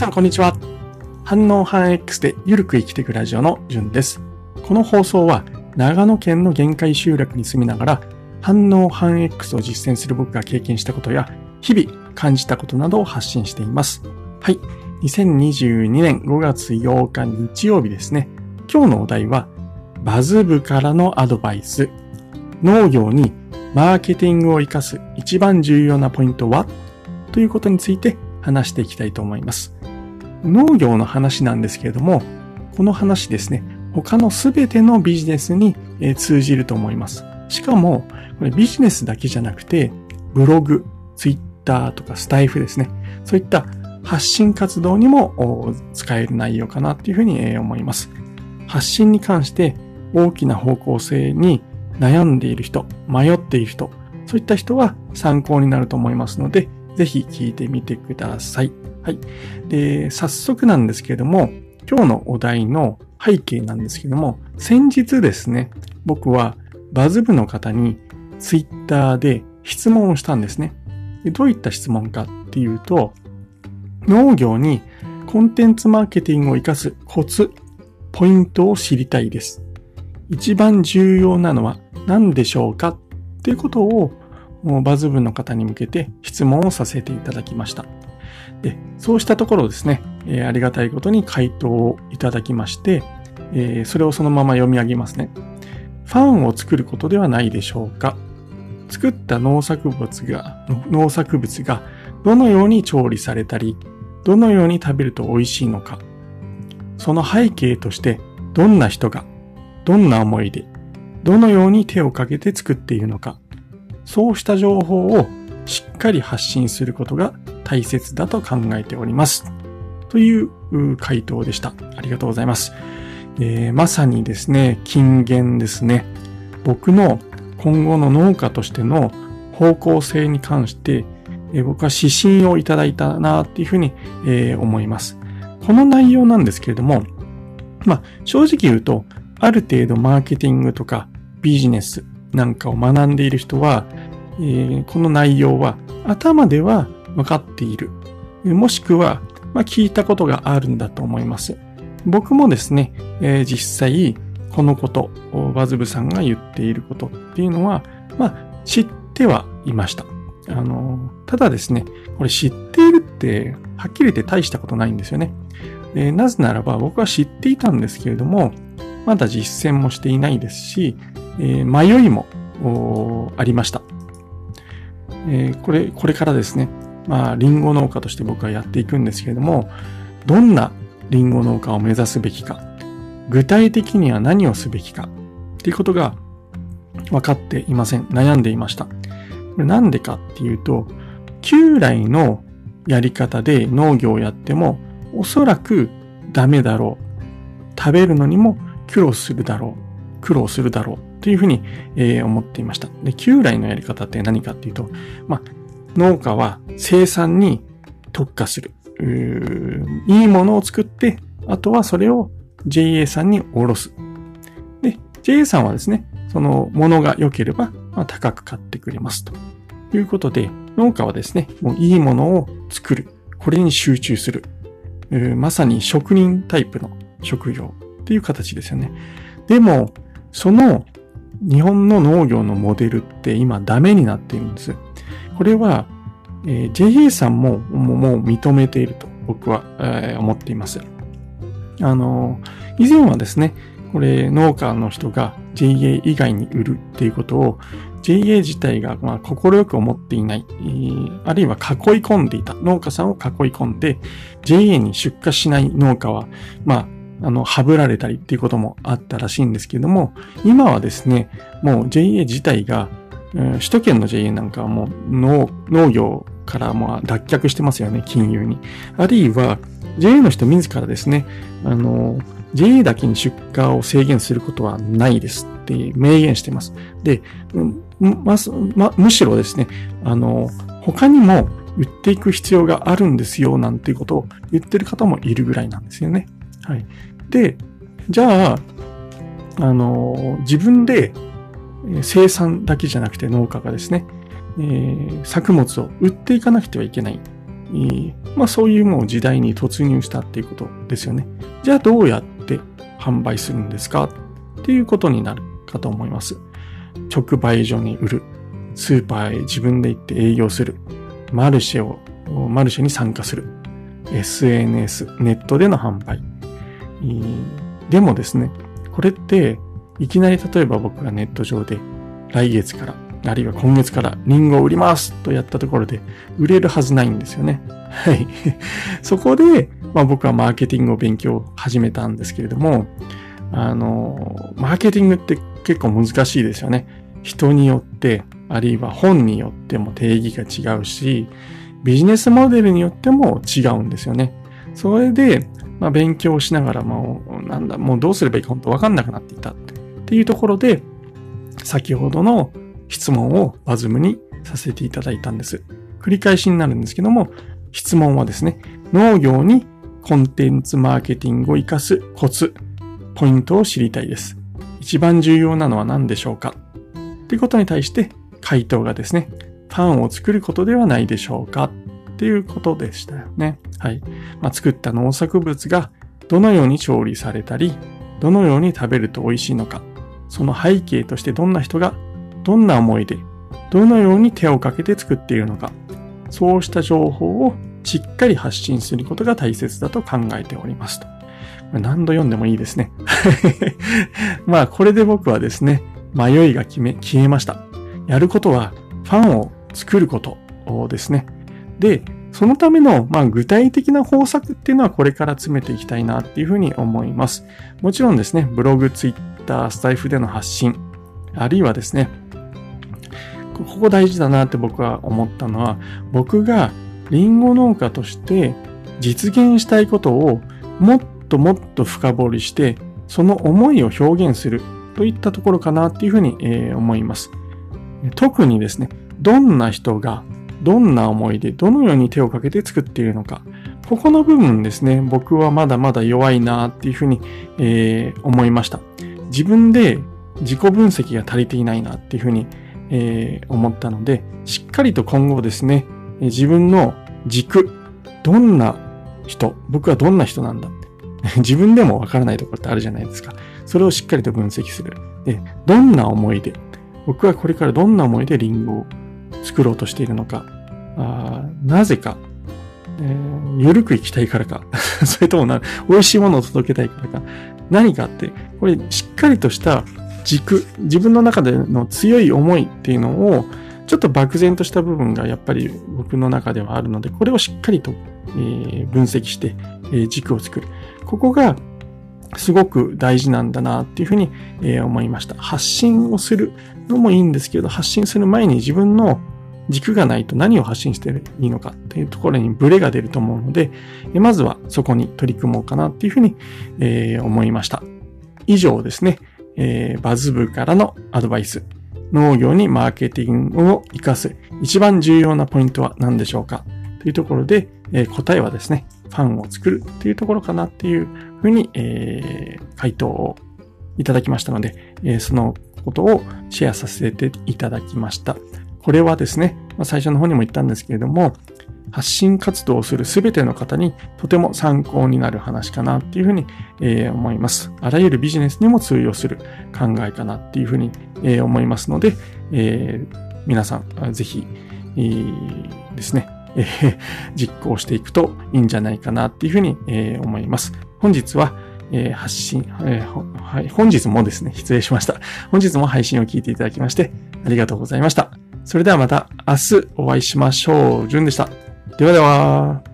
さん、こんにちは。反応反 X でゆるく生きていくラジオのじゅんです。この放送は、長野県の限界集落に住みながら、反応反 X を実践する僕が経験したことや、日々感じたことなどを発信しています。はい。2022年5月8日日曜日ですね。今日のお題は、バズ部からのアドバイス。農業にマーケティングを活かす一番重要なポイントは？ということについて話していきたいと思います。農業の話なんですけれども、この話ですね、他のすべてのビジネスに通じると思います。しかも、これビジネスだけじゃなくて、ブログ、ツイッターとかスタイフですね。そういった発信活動にも使える内容かなっていうふうに思います。発信に関して大きな方向性に悩んでいる人、迷っている人、そういった人は参考になると思いますので、ぜひ聞いてみてください。はい。で、早速なんですけれども、今日のお題の背景なんですけども、先日ですね、僕はバズ部の方にツイッターで質問をしたんですね。でどういった質問かっていうと、農業にコンテンツマーケティングを活かすコツ、ポイントを知りたいです。一番重要なのは何でしょうか？っていうことをバズ部の方に向けて質問をさせていただきました。で、そうしたところですね、えー、ありがたいことに回答をいただきまして、えー、それをそのまま読み上げますね。ファンを作ることではないでしょうか。作った農作物が、農作物がどのように調理されたり、どのように食べると美味しいのか、その背景としてどんな人が、どんな思いで、どのように手をかけて作っているのか、そうした情報をしっかり発信することが大切だと考えております。という回答でした。ありがとうございます。えー、まさにですね、金言ですね。僕の今後の農家としての方向性に関して、えー、僕は指針をいただいたなっていうふうに、えー、思います。この内容なんですけれども、まあ、正直言うと、ある程度マーケティングとかビジネスなんかを学んでいる人は、えー、この内容は頭では分かっている。もしくは、まあ、聞いたことがあるんだと思います。僕もですね、えー、実際、このこと、バズブさんが言っていることっていうのは、まあ、知ってはいました。あの、ただですね、これ知っているって、はっきり言って大したことないんですよね。えー、なぜならば僕は知っていたんですけれども、まだ実践もしていないですし、えー、迷いもありました。えー、これ、これからですね、まあ、リンゴ農家として僕はやっていくんですけれども、どんなリンゴ農家を目指すべきか、具体的には何をすべきか、っていうことが分かっていません。悩んでいました。なんでかっていうと、旧来のやり方で農業をやっても、おそらくダメだろう。食べるのにも苦労するだろう。苦労するだろう。というふうに、えー、思っていました。で、旧来のやり方って何かっていうと、まあ、農家は生産に特化する。いいものを作って、あとはそれを JA さんにおろす。で、JA さんはですね、そのものが良ければ、まあ、高く買ってくれますということで、農家はですね、もういいものを作る。これに集中する。まさに職人タイプの職業っていう形ですよね。でも、その日本の農業のモデルって今ダメになっているんです。これは、えー、JA さんももう認めていると僕は、えー、思っています。あのー、以前はですね、これ農家の人が JA 以外に売るっていうことを JA 自体がまあ快く思っていない、あるいは囲い込んでいた農家さんを囲い込んで JA に出荷しない農家は、まあ、あの、はぶられたりっていうこともあったらしいんですけども、今はですね、もう JA 自体が首都圏の JA なんかはもう農農業からもう脱却してますよね、金融に。あるいは JA の人自らですね、あの、JA だけに出荷を制限することはないですって明言してます。で、ま、ま、むしろですね、あの、他にも売っていく必要があるんですよ、なんていうことを言ってる方もいるぐらいなんですよね。はい。で、じゃあ、あの、自分で生産だけじゃなくて農家がですね、えー、作物を売っていかなくてはいけない。まあそういうもう時代に突入したっていうことですよね。じゃあどうやって販売するんですかっていうことになるかと思います。直売所に売る。スーパーへ自分で行って営業する。マルシェを、マルシェに参加する。SNS、ネットでの販売。でもですね、これって、いきなり例えば僕がネット上で来月から、あるいは今月からリンゴを売りますとやったところで売れるはずないんですよね。はい。そこで、まあ僕はマーケティングを勉強始めたんですけれども、あの、マーケティングって結構難しいですよね。人によって、あるいは本によっても定義が違うし、ビジネスモデルによっても違うんですよね。それで、まあ、勉強しながら、もう、なんだ、もうどうすればいいか本当わかんなくなっていたっていうところで、先ほどの質問をバズムにさせていただいたんです。繰り返しになるんですけども、質問はですね、農業にコンテンツマーケティングを活かすコツ、ポイントを知りたいです。一番重要なのは何でしょうか？ということに対して回答がですね、ファンを作ることではないでしょうか？っていうことでしたよね。はい。まあ、作った農作物がどのように調理されたり、どのように食べると美味しいのか、その背景としてどんな人がどんな思いで、どのように手をかけて作っているのか、そうした情報をしっかり発信することが大切だと考えておりますと。何度読んでもいいですね。まあ、これで僕はですね、迷いが決め、消えました。やることは、ファンを作ることですね。で、そのための、まあ、具体的な方策っていうのはこれから詰めていきたいなっていうふうに思います。もちろんですね、ブログ、ツイッタ、スタイフでの発信、あるいはですね、ここ大事だなって僕は思ったのは、僕がリンゴ農家として実現したいことをもっともっと深掘りして、その思いを表現するといったところかなっていうふうに、え思います。特にですね、どんな人がどんな思いでどのように手をかけて作っているのか。ここの部分ですね、僕はまだまだ弱いなっていうふうに、えー、思いました。自分で自己分析が足りていないなっていうふうに、えー、思ったので、しっかりと今後ですね、自分の軸、どんな人、僕はどんな人なんだって 自分でもわからないところってあるじゃないですか。それをしっかりと分析する。で、どんな思いで、僕はこれからどんな思いでリンゴを作ろうとしているのか、あなぜか、えー、ゆるく生きたいからか、それともな、美味しいものを届けたいからか、何かって、これしっかりとした軸、自分の中での強い思いっていうのを、ちょっと漠然とした部分がやっぱり僕の中ではあるので、これをしっかりと、え、分析して、え、軸を作る。ここがすごく大事なんだなっていうふうに、え、思いました。発信をするのもいいんですけど、発信する前に自分の軸がないと何を発信していいのかっていうところにブレが出ると思うので、まずはそこに取り組もうかなっていうふうに、えー、思いました。以上ですね、えー、バズ部からのアドバイス。農業にマーケティングを活かす一番重要なポイントは何でしょうかというところで、えー、答えはですね、ファンを作るっていうところかなっていうふうに、えー、回答をいただきましたので、えー、そのことをシェアさせていただきました。これはですね、まあ、最初の方にも言ったんですけれども、発信活動をするすべての方にとても参考になる話かなっていうふうに、えー、思います。あらゆるビジネスにも通用する考えかなっていうふうに、えー、思いますので、えー、皆さんぜひ、えー、ですね、えー、実行していくといいんじゃないかなっていうふうに、えー、思います。本日は、えー、発信、えーはい、本日もですね、失礼しました。本日も配信を聞いていただきましてありがとうございました。それではまた明日お会いしましょう。じゅんでした。ではでは。